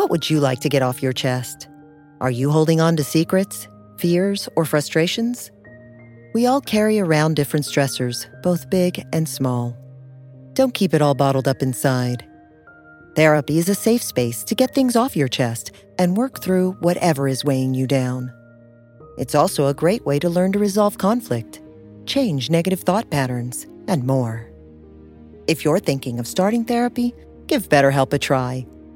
What would you like to get off your chest? Are you holding on to secrets, fears, or frustrations? We all carry around different stressors, both big and small. Don't keep it all bottled up inside. Therapy is a safe space to get things off your chest and work through whatever is weighing you down. It's also a great way to learn to resolve conflict, change negative thought patterns, and more. If you're thinking of starting therapy, give BetterHelp a try.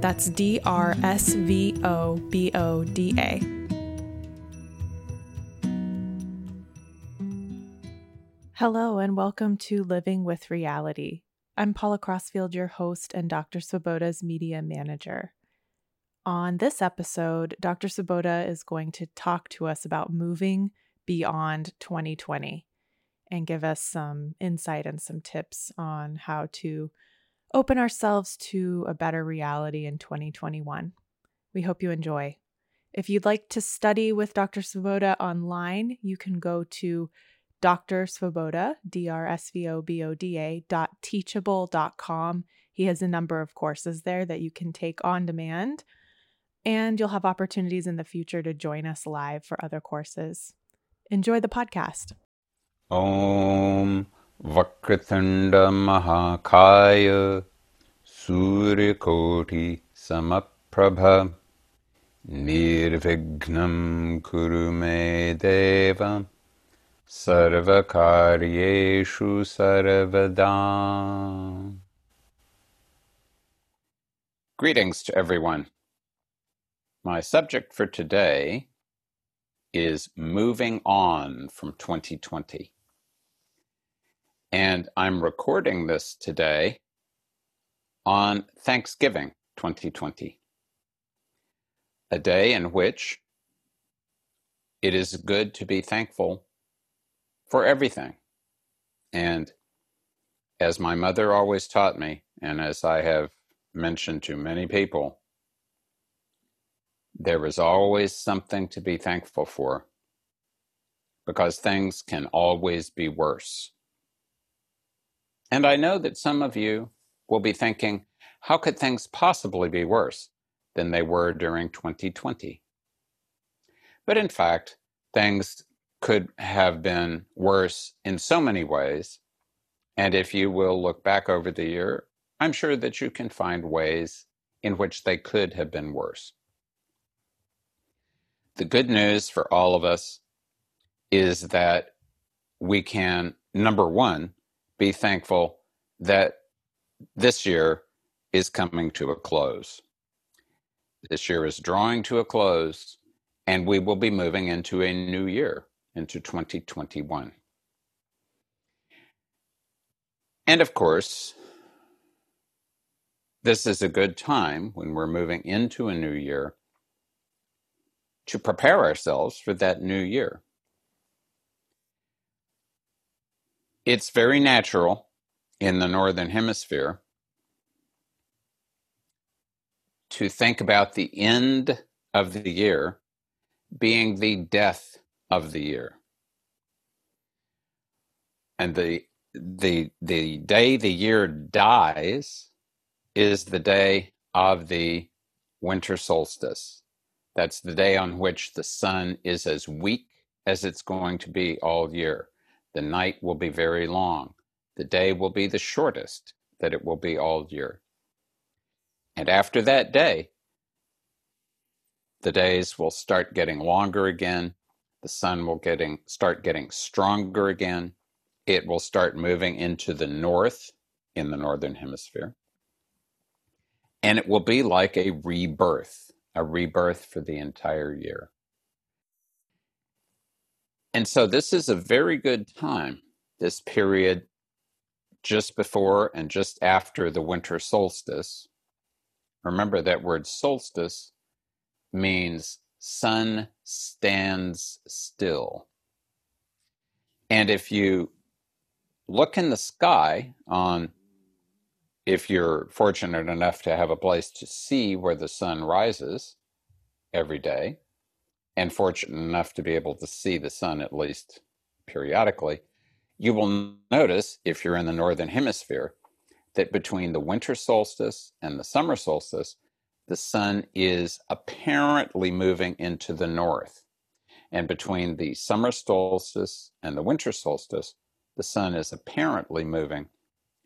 That's D R S V O B O D A. Hello, and welcome to Living with Reality. I'm Paula Crossfield, your host and Dr. Svoboda's media manager. On this episode, Dr. Svoboda is going to talk to us about moving beyond 2020 and give us some insight and some tips on how to open ourselves to a better reality in 2021. We hope you enjoy. If you'd like to study with Dr. Svoboda online, you can go to Dr. Svoboda, D R S V O B O D A, dot teachable.com. He has a number of courses there that you can take on demand, and you'll have opportunities in the future to join us live for other courses. Enjoy the podcast. Om वक्रतुण्डमहाकाय सूर्यकोटिसमप्रभ निर्विघ्नं कुरु मे देव सर्वकार्येषु सर्वदा. Greetings to everyone. My subject for today is moving on from 2020. And I'm recording this today on Thanksgiving 2020, a day in which it is good to be thankful for everything. And as my mother always taught me, and as I have mentioned to many people, there is always something to be thankful for because things can always be worse. And I know that some of you will be thinking, how could things possibly be worse than they were during 2020? But in fact, things could have been worse in so many ways. And if you will look back over the year, I'm sure that you can find ways in which they could have been worse. The good news for all of us is that we can, number one, be thankful that this year is coming to a close. This year is drawing to a close, And we will be moving into a new year, into 2021. And of course, this is a good time when we're moving into a new year to prepare ourselves for that new year. It's very natural in the Northern Hemisphere to think about the end of the year being the death of the year. And the the the day the year dies is the day of the winter solstice. That's the day on which the sun is as weak as it's going to be all year. The night will be very long. The day will be the shortest that it will be all year. And after that day, the days will start getting longer again. The sun will getting start getting stronger again. It will start moving into the north in the northern hemisphere. And it will be like a rebirth, a rebirth for the entire year. And so this is a very good time, this period just before and just after the winter solstice, Remember that word solstice means sun stands still. And if you look in the sky on if you're fortunate enough to have a place to see where the sun rises every day and fortunate enough to be able to see the sun at least periodically, you will notice if you're in the northern hemisphere that between the winter solstice and the summer solstice, the sun is apparently moving into the north. And between the summer solstice and the winter solstice, the sun is apparently moving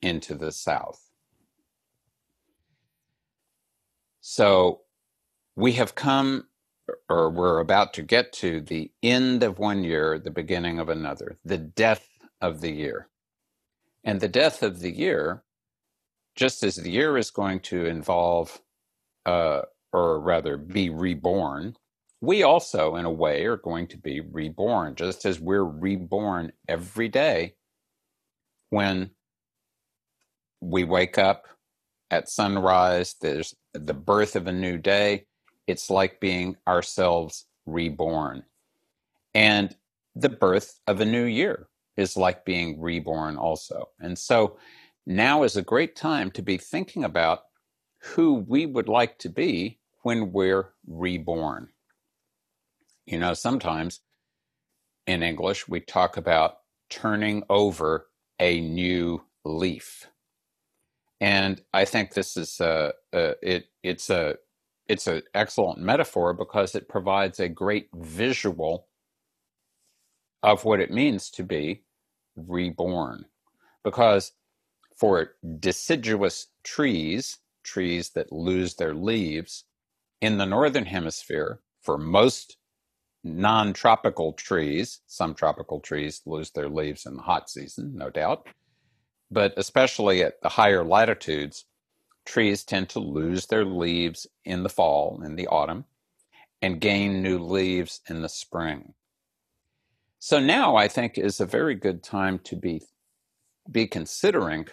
into the south. So we have come, or we're about to get to the end of one year, the beginning of another, the death of the year. And the death of the year just as the year is going to involve, uh, or rather be reborn, we also, in a way, are going to be reborn, just as we're reborn every day when we wake up at sunrise, there's the birth of a new day. It's like being ourselves reborn. And the birth of a new year is like being reborn also. And so now is a great time to be thinking about who we would like to be when we're reborn. You know, sometimes in English we talk about turning over a new leaf. And I think this is a, a it it's a it's an excellent metaphor because it provides a great visual of what it means to be reborn. Because for deciduous trees, trees that lose their leaves, in the northern hemisphere, for most non tropical trees, some tropical trees lose their leaves in the hot season, no doubt, but especially at the higher latitudes, trees tend to lose their leaves in the fall, in the autumn, and gain new leaves in the spring. So now I think is a very good time to be be considering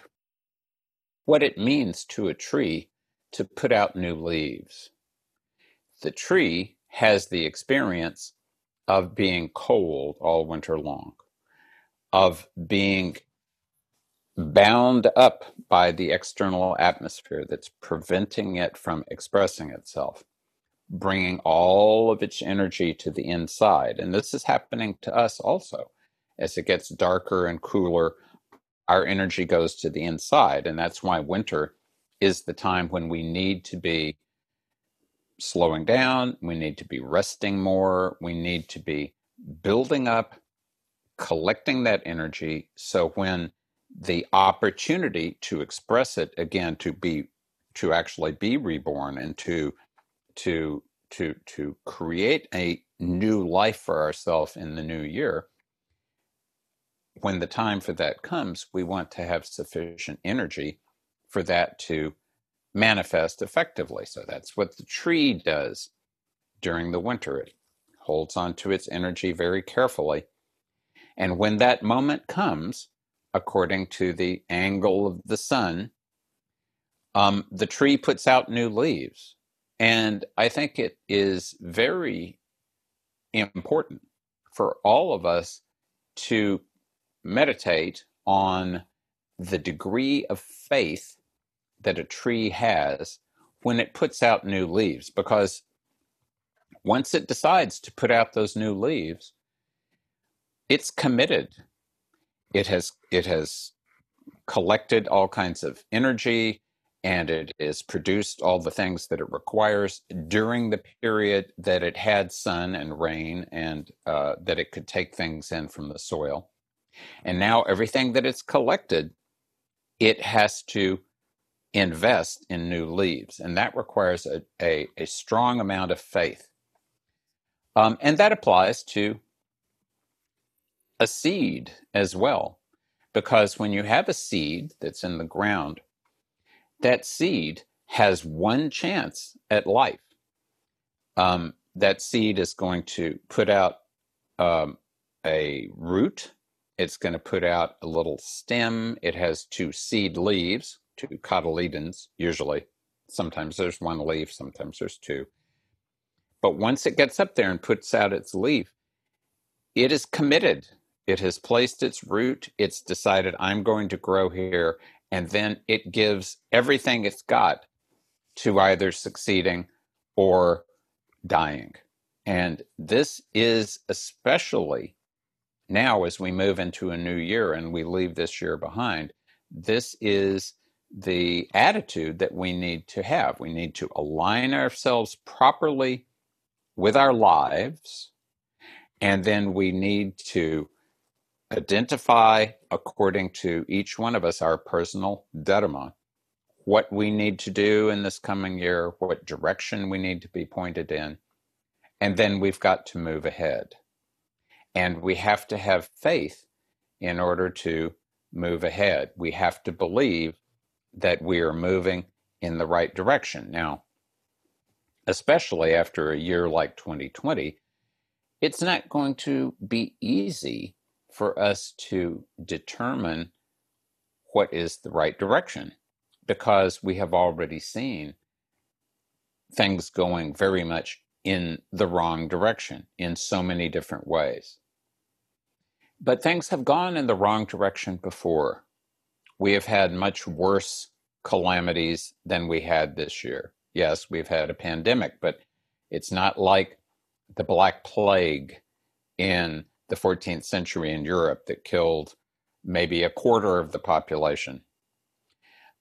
what it means to a tree to put out new leaves. The tree has the experience of being cold all winter long, of being bound up by the external atmosphere that's preventing it from expressing itself, bringing all of its energy to the inside. And this is happening to us also. As it gets darker and cooler, our energy goes to the inside. And that's why winter is the time when we need to be slowing down, we need to be resting more, we need to be building up, collecting that energy. So when the opportunity to express it again, to be to actually be reborn and to to to to create a new life for ourselves in the new year when the time for that comes, we want to have sufficient energy for that to manifest effectively. So that's what the tree does during the winter. It holds on to its energy very carefully. And when that moment comes, according to the angle of the sun, um, the tree puts out new leaves. And I think it is very important for all of us to meditate on the degree of faith that a tree has when it puts out new leaves. Because once it decides to put out those new leaves, it's committed. It has it has collected all kinds of energy and it has produced all the things that it requires during the period that it had sun and rain and uh, that it could take things in from the soil. And now everything that it's collected, it has to invest in new leaves. And that requires a, a, a strong amount of faith. Um, and that applies to a seed as well. Because when you have a seed that's in the ground, that seed has one chance at life. Um, that seed is going to put out um, a root. It's going to put out a little stem. It has two seed leaves, two cotyledons, usually. Sometimes there's one leaf, sometimes there's two. But once it gets up there and puts out its leaf, it is committed. It has placed its root. It's decided, I'm going to grow here and then it gives everything it's got to either succeeding or dying. And this is especially now as we move into a new year and we leave this year behind, this is the attitude that we need to have. We need to align ourselves properly with our lives, and then we need to identify according to each one of us our personal dharma, what we need to do in this coming year, what direction we need to be pointed in, and then we've got to move ahead. And we have to have faith in order to move ahead. We have to believe that we are moving in the right direction. Now, especially after a year like 2020, it's not going to be easy for us to determine what is the right direction because we have already seen things going very much in the wrong direction in so many different ways. But things have gone in the wrong direction before. We have had much worse calamities than we had this year. Yes, we've had a pandemic, but it's not like the Black Plague in the 14th century in Europe that killed maybe a quarter of the population.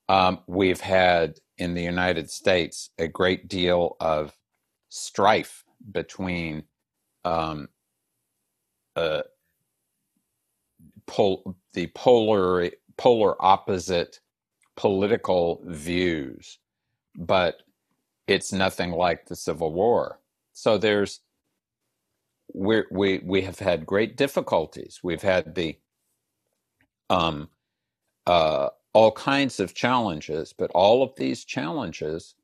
Um, we've had in the United States a great deal of strife between um, uh, pol- the polar polar opposite political views, but it's nothing like the Civil War. So there's we we we have had great difficulties. We've had the um, uh, all kinds of challenges, but all of these challenges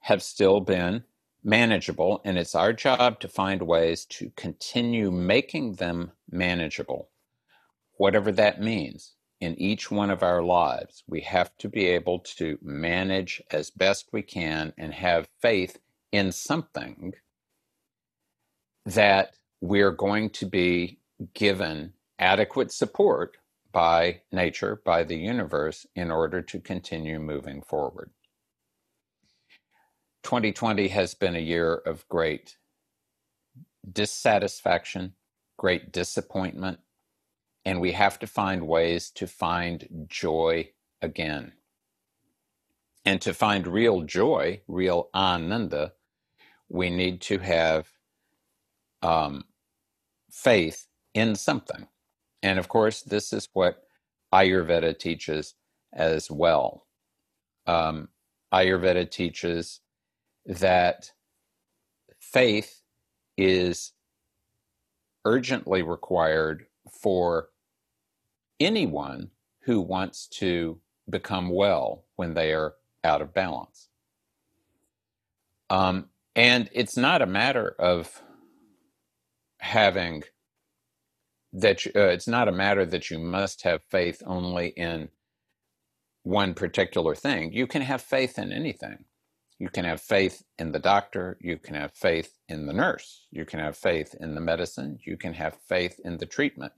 have still been manageable, and it's our job to find ways to continue making them manageable, whatever that means. In each one of our lives, we have to be able to manage as best we can and have faith in something that we're going to be given adequate support by nature, by the universe, in order to continue moving forward. 2020 has been a year of great dissatisfaction, great disappointment, and we have to find ways to find joy again. And to find real joy, real ananda, we need to have um, faith in something. And of course, this is what Ayurveda teaches as well. Um, Ayurveda teaches that faith is urgently required for anyone who wants to become well when they are out of balance. Um, and it's not a matter of having that uh, it's not a matter that you must have faith only in one particular thing. You can have faith in anything. You can have faith in the doctor. You can have faith in the nurse. You can have faith in the medicine. You can have faith in the treatment.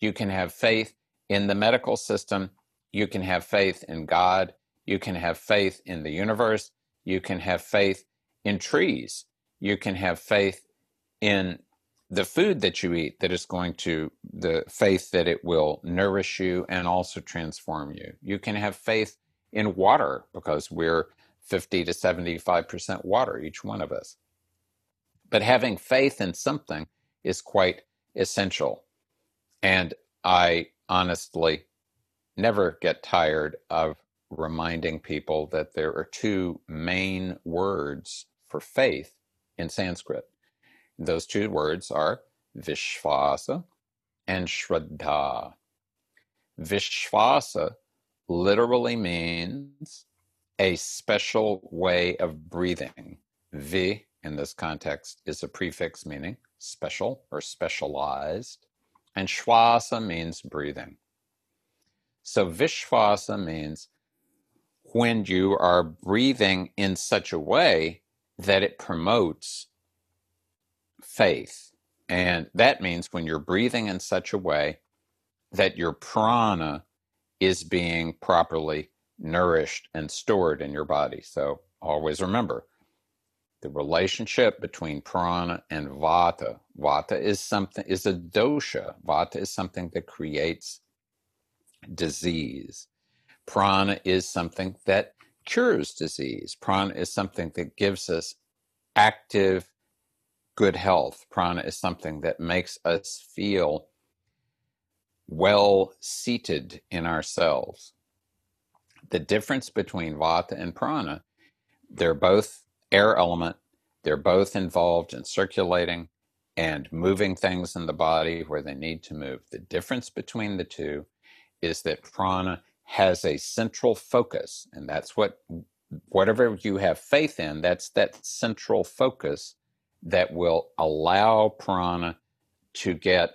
You can have faith in the medical system. You can have faith in God. You can have faith in the universe. You can have faith in trees. You can have faith in the food that you eat that is going to the faith that it will nourish you and also transform you. You can have faith in water because we're 50 to 75% water, each one of us. But having faith in something is quite essential. And I honestly never get tired of reminding people that there are two main words for faith in Sanskrit. Those two words are Vishvasa and Shraddha. Vishvasa literally means a special way of breathing. Vi, in this context, is a prefix meaning special or specialized, and Shvasa means breathing. So Vishvasa means when you are breathing in such a way that it promotes faith. And that means when you're breathing in such a way that your prana is being properly nourished and stored in your body. So always remember the relationship between prana and vata. Vata is something is a dosha. Vata is something that creates disease. Prana is something that cures disease. Prana is something that gives us active good health. Prana is something that makes us feel well seated in ourselves. The difference between Vata and Prana, they're both air element, they're both involved in circulating and moving things in the body where they need to move. The difference between the two is that prana has a central focus, and that's what whatever you have faith in, that's that central focus that will allow prana to get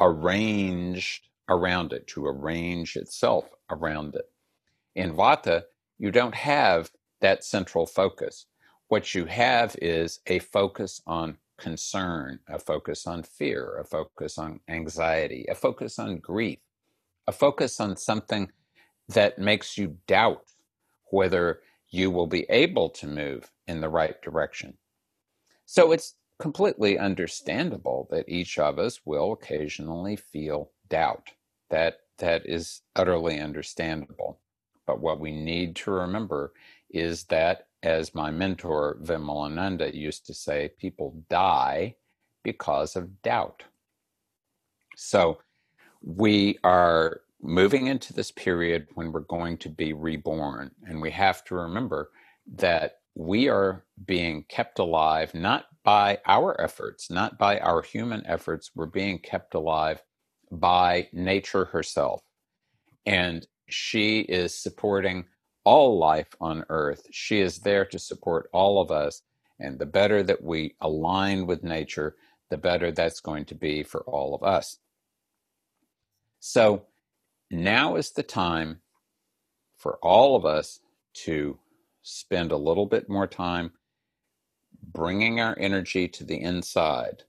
arranged around it, to arrange itself around it. In Vata, you don't have that central focus. What you have is a focus on concern, a focus on fear, a focus on anxiety, a focus on grief, a focus on something that makes you doubt whether you will be able to move in the right direction. So it's completely understandable that each of us will occasionally feel doubt. That that is utterly understandable. But what we need to remember is that, as my mentor Vimalananda used to say, people die because of doubt. So we are moving into this period when we're going to be reborn. And we have to remember that we are being kept alive not by our efforts, not by our human efforts. We're being kept alive by nature herself. And she is supporting all life on earth. She is there to support all of us. And the better that we align with nature, the better that's going to be for all of us. So now is the time for all of us to spend a little bit more time bringing our energy to the inside,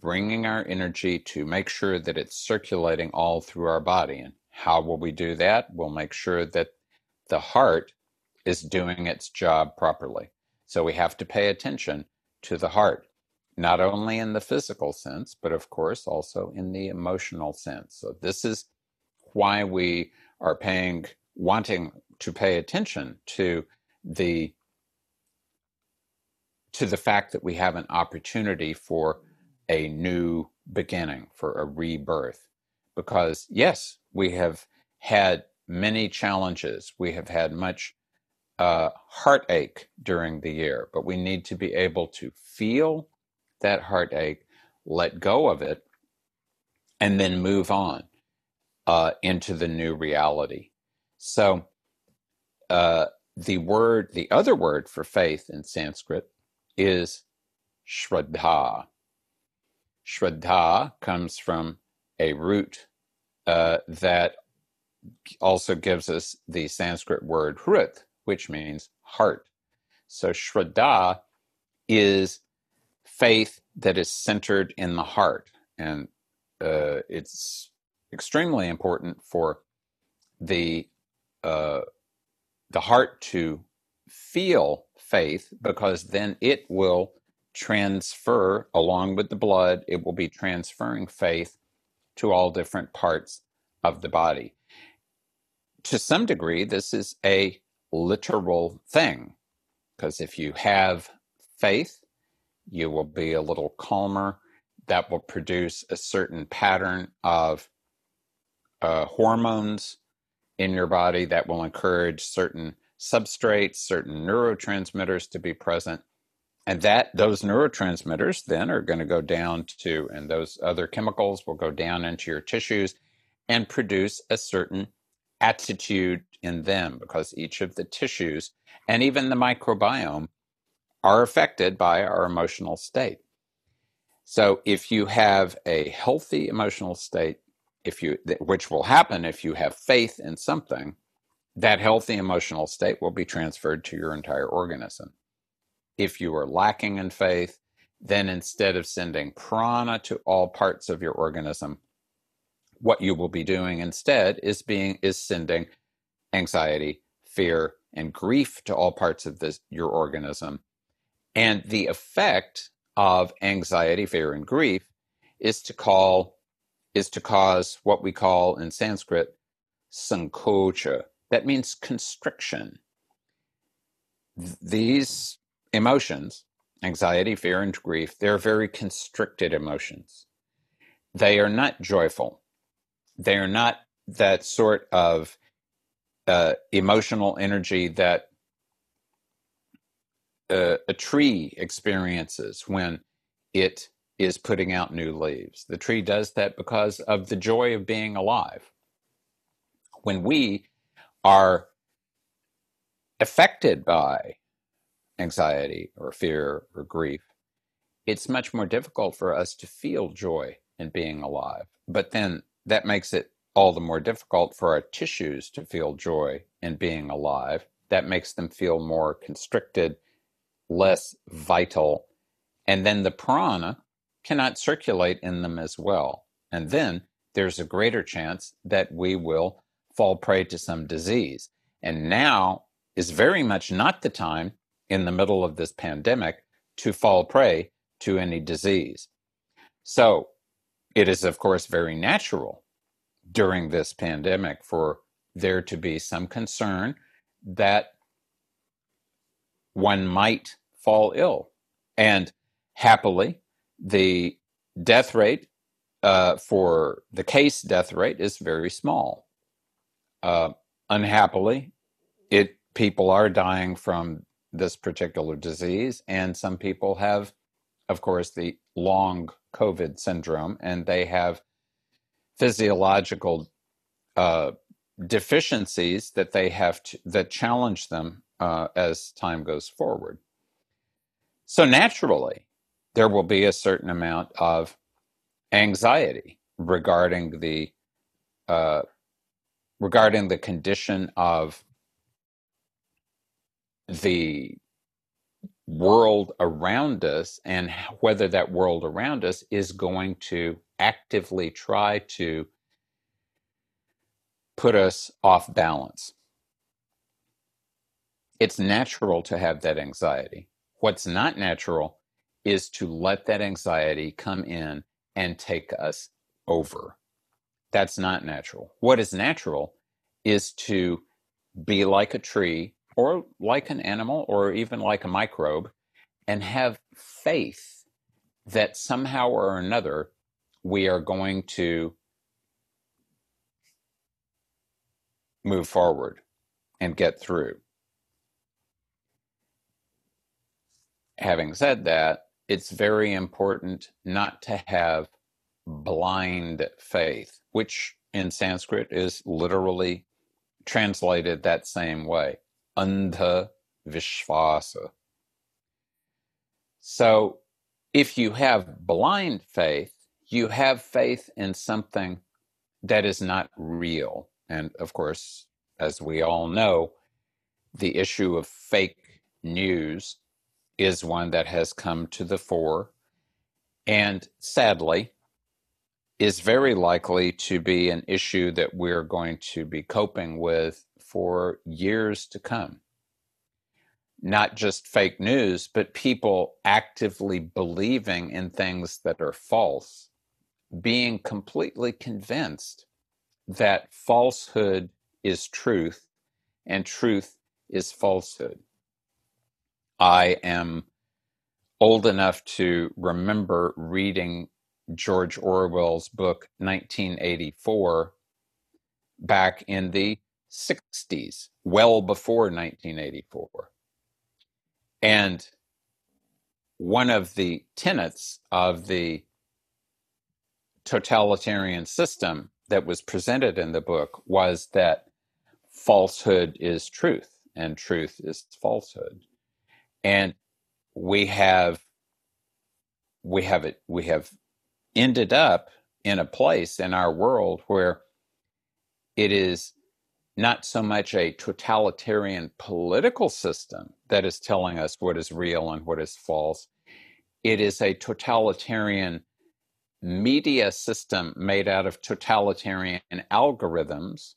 bringing our energy to make sure that it's circulating all through our body. And how will we do that? We'll make sure that the heart is doing its job properly. So we have to pay attention to the heart, not only in the physical sense, but of course also in the emotional sense. So this is why we are paying, wanting to pay attention to the to the fact that we have an opportunity for a new beginning, for a rebirth. Because yes, we have had many challenges. We have had much uh, heartache during the year, but we need to be able to feel that heartache, let go of it, and then move on uh, into the new reality. So, uh, the word, the other word for faith in Sanskrit is shraddha. Shraddha comes from a root uh, that also gives us the Sanskrit word hrit, which means heart. So Shraddha is faith that is centered in the heart. And uh, it's extremely important for the uh, the heart to feel faith because then it will transfer along with the blood. It will be transferring faith to all different parts of the body. To some degree this is a literal thing because if you have faith you will be a little calmer. That will produce a certain pattern of uh, hormones in your body that will encourage certain substrates, certain neurotransmitters to be present. And that those neurotransmitters then are going to go down to, and those other chemicals will go down into your tissues and produce a certain attitude in them because each of the tissues and even the microbiome are affected by our emotional state. So if you have a healthy emotional state, if you which will happen if you have faith in something, that healthy emotional state will be transferred to your entire organism. If you are lacking in faith, then instead of sending prana to all parts of your organism, what you will be doing instead is being is sending anxiety, fear, and grief to all parts of this your organism. And the effect of anxiety, fear, and grief is to call is to cause what we call in Sanskrit sankocha, that means constriction. These emotions, anxiety, fear, and grief, they're very constricted emotions. They are not joyful. They are not that sort of uh, emotional energy that uh, a tree experiences when it is putting out new leaves. The tree does that because of the joy of being alive. When we are affected by anxiety or fear or grief, it's much more difficult for us to feel joy in being alive. But then that makes it all the more difficult for our tissues to feel joy in being alive. That makes them feel more constricted, less vital. And then the prana cannot circulate in them as well. And then there's a greater chance that we will fall prey to some disease. And now is very much not the time in the middle of this pandemic to fall prey to any disease. So it is, of course, very natural during this pandemic for there to be some concern that one might fall ill. And happily, the death rate uh, for the case death rate is very small. Uh, unhappily, it people are dying from this particular disease, and some people have, of course, the long COVID syndrome, and they have physiological uh, deficiencies that they have to, that challenge them uh, as time goes forward. So naturally, there will be a certain amount of anxiety regarding the uh, regarding the condition of the world around us and whether that world around us is going to actively try to put us off balance. It's natural to have that anxiety. What's not natural is to let that anxiety come in and take us over. That's not natural. What is natural is to be like a tree or like an animal or even like a microbe and have faith that somehow or another we are going to move forward and get through. Having said that, it's very important not to have blind faith, which in Sanskrit is literally translated that same way. Andha Vishvasa. So if you have blind faith, you have faith in something that is not real. And of course, as we all know, the issue of fake news is one that has come to the fore and sadly is very likely to be an issue that we're going to be coping with for years to come. Not just fake news, but people actively believing in things that are false, being completely convinced that falsehood is truth and truth is falsehood. I am old enough to remember reading George Orwell's book 1984 back in the 60s, well before 1984. And one of the tenets of the totalitarian system that was presented in the book was that falsehood is truth and truth is falsehood. And we have we have it we have ended up in a place in our world where it is not so much a totalitarian political system that is telling us what is real and what is false. It is a totalitarian media system made out of totalitarian algorithms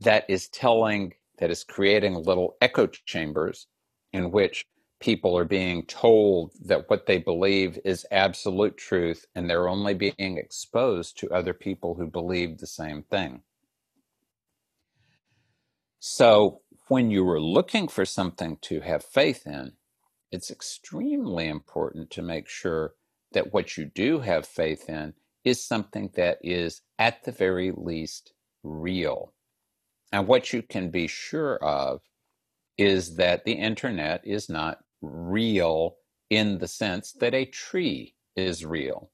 that is telling, that is creating little echo chambers in which people are being told that what they believe is absolute truth and they're only being exposed to other people who believe the same thing. So, when you are looking for something to have faith in, it's extremely important to make sure that what you do have faith in is something that is, at the very least, real. And what you can be sure of is that the internet is not real in the sense that a tree is real.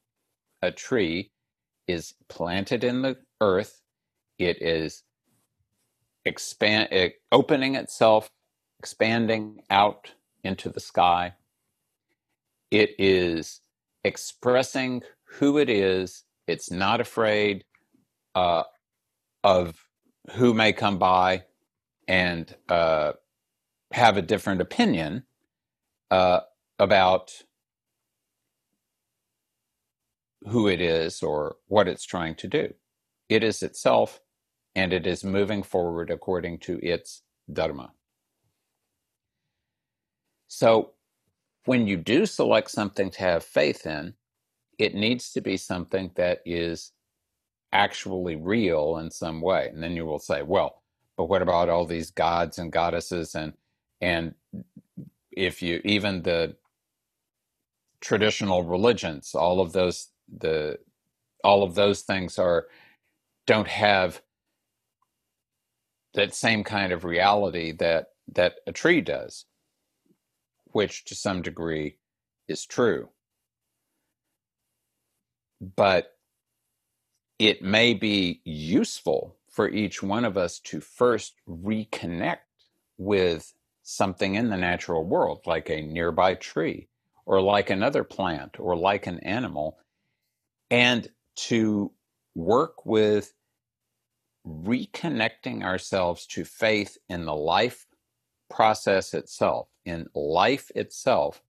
A tree is planted in the earth, it is expand it, opening itself, expanding out into the sky. It is expressing who it is. It's not afraid uh, of who may come by and uh, have a different opinion uh, about who it is or what it's trying to do. It is itself, and it is moving forward according to its dharma. So, when you do select something to have faith in, it needs to be something that is actually real in some way. And then you will say, well, but what about all these gods and goddesses and and if you even the traditional religions, all of those the all of those things are don't have that same kind of reality that that a tree does, which to some degree is true. But it may be useful for each one of us to first reconnect with something in the natural world, like a nearby tree, or like another plant, or like an animal, and to work with reconnecting ourselves to faith in the life process itself, in life itself.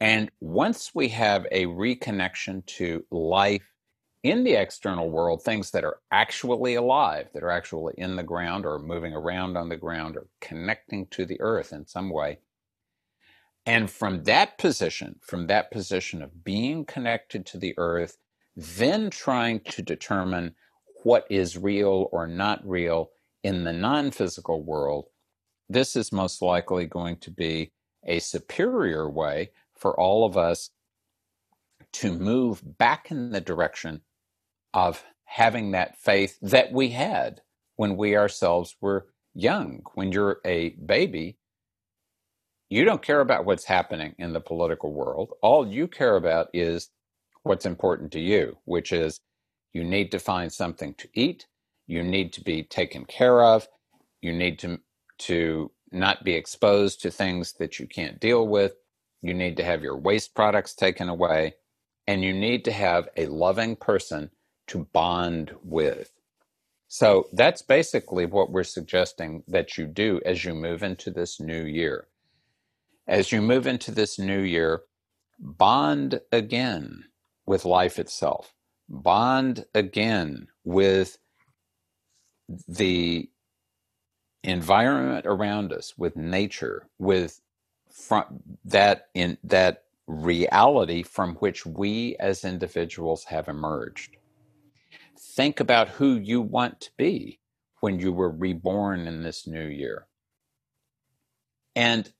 And once we have a reconnection to life in the external world things that are actually alive, that are actually in the ground or moving around on the ground or connecting to the earth in some way. And from that position, from that position of being connected to the earth, then trying to determine what is real or not real in the non physical world, this is most likely going to be a superior way for all of us to move back in the direction of having that faith that we had when we ourselves were young. When you're a baby, you don't care about what's happening in the political world. All you care about is what's important to you, which is you need to find something to eat, you need to be taken care of, you need to to not be exposed to things that you can't deal with, you need to have your waste products taken away, and you need to have a loving person to bond with. So that's basically what we're suggesting that you do as you move into this new year. As you move into this new year, bond again with life itself, bond again with the environment around us, with nature, with that in that reality from which we as individuals have emerged. Think about who you want to be when you were reborn in this new year. And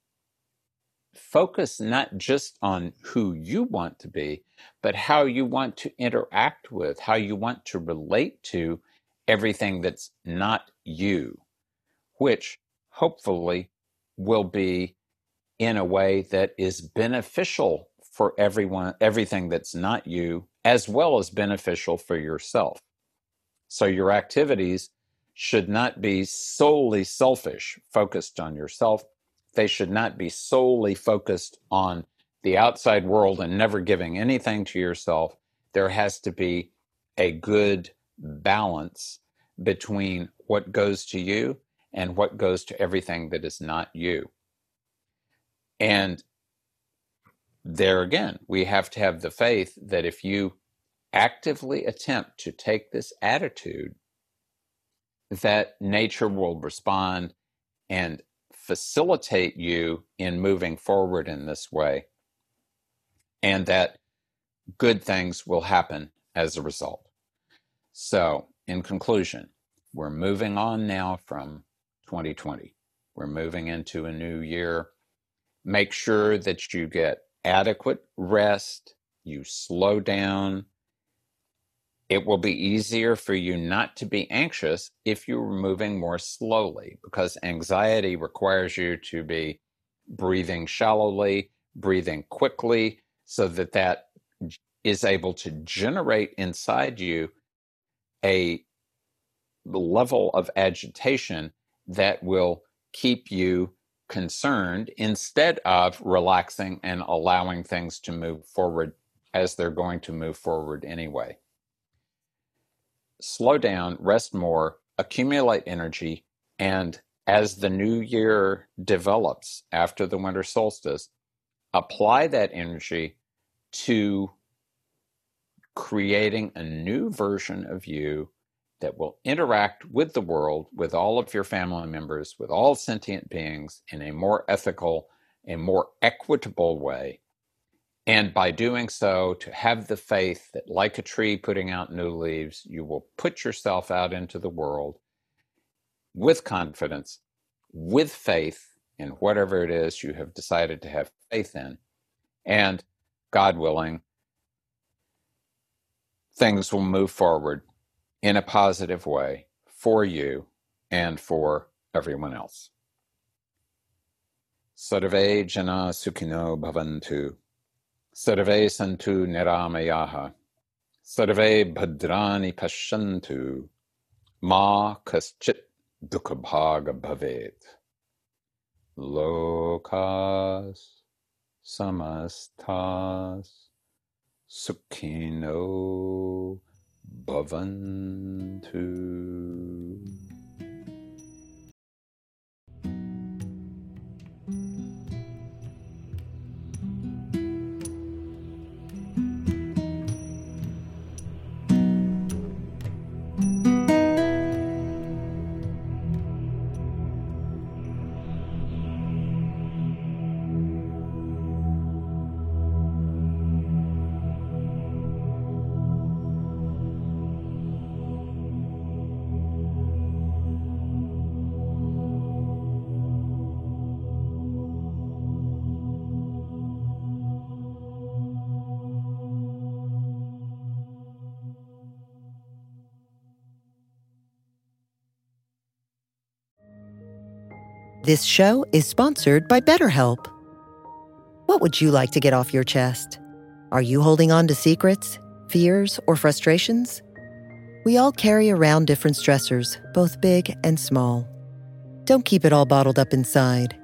focus not just on who you want to be, but how you want to interact with, how you want to relate to everything that's not you, which hopefully will be in a way that is beneficial for everyone, everything that's not you, as well as beneficial for yourself. So your activities should not be solely selfish, focused on yourself. They should not be solely focused on the outside world and never giving anything to yourself. There has to be a good balance between what goes to you and what goes to everything that is not you. And there again, we have to have the faith that if you actively attempt to take this attitude, that nature will respond and facilitate you in moving forward in this way, and that good things will happen as a result. So, in conclusion, we're moving on now from 2020. We're moving into a new year Make sure that you get adequate rest, you slow down. It will be easier for you not to be anxious if you're moving more slowly because anxiety requires you to be breathing shallowly, breathing quickly, so that that is able to generate inside you a level of agitation that will keep you concerned instead of relaxing and allowing things to move forward as they're going to move forward anyway. Slow down, rest more, accumulate energy, and as the new year develops after the winter solstice, apply that energy to creating a new version of you that will interact with the world, with all of your family members, with all sentient beings in a more ethical, a more equitable way. And by doing so, to have the faith that, like a tree putting out new leaves, you will put yourself out into the world with confidence, with faith in whatever it is you have decided to have faith in. And God willing, things will move forward in a positive way for you and for everyone else. Sarve jana sukhino bhavantu. Sarve santu niramayaha. Sarve bhadrani pashantu. Ma kaschit dukhabhaga bhavet. Lokas samastas sukhino Bhavantu. This show is sponsored by BetterHelp. What would you like to get off your chest? Are you holding on to secrets, fears, or frustrations? We all carry around different stressors, both big and small. Don't keep it all bottled up inside.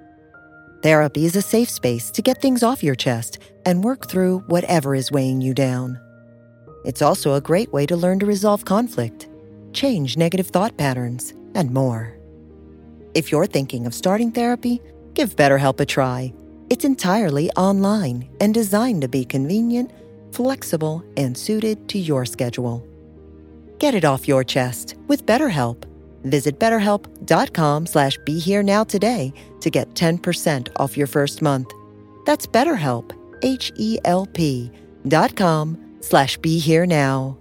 Therapy is a safe space to get things off your chest and work through whatever is weighing you down. It's also a great way to learn to resolve conflict, change negative thought patterns, and more. If you're thinking of starting therapy, give BetterHelp a try. It's entirely online and designed to be convenient, flexible, and suited to your schedule. Get it off your chest with BetterHelp. Visit betterhelp.com slash be here now today to get 10% off your first month. That's BetterHelp, H-E-L-P dot com slash be here now.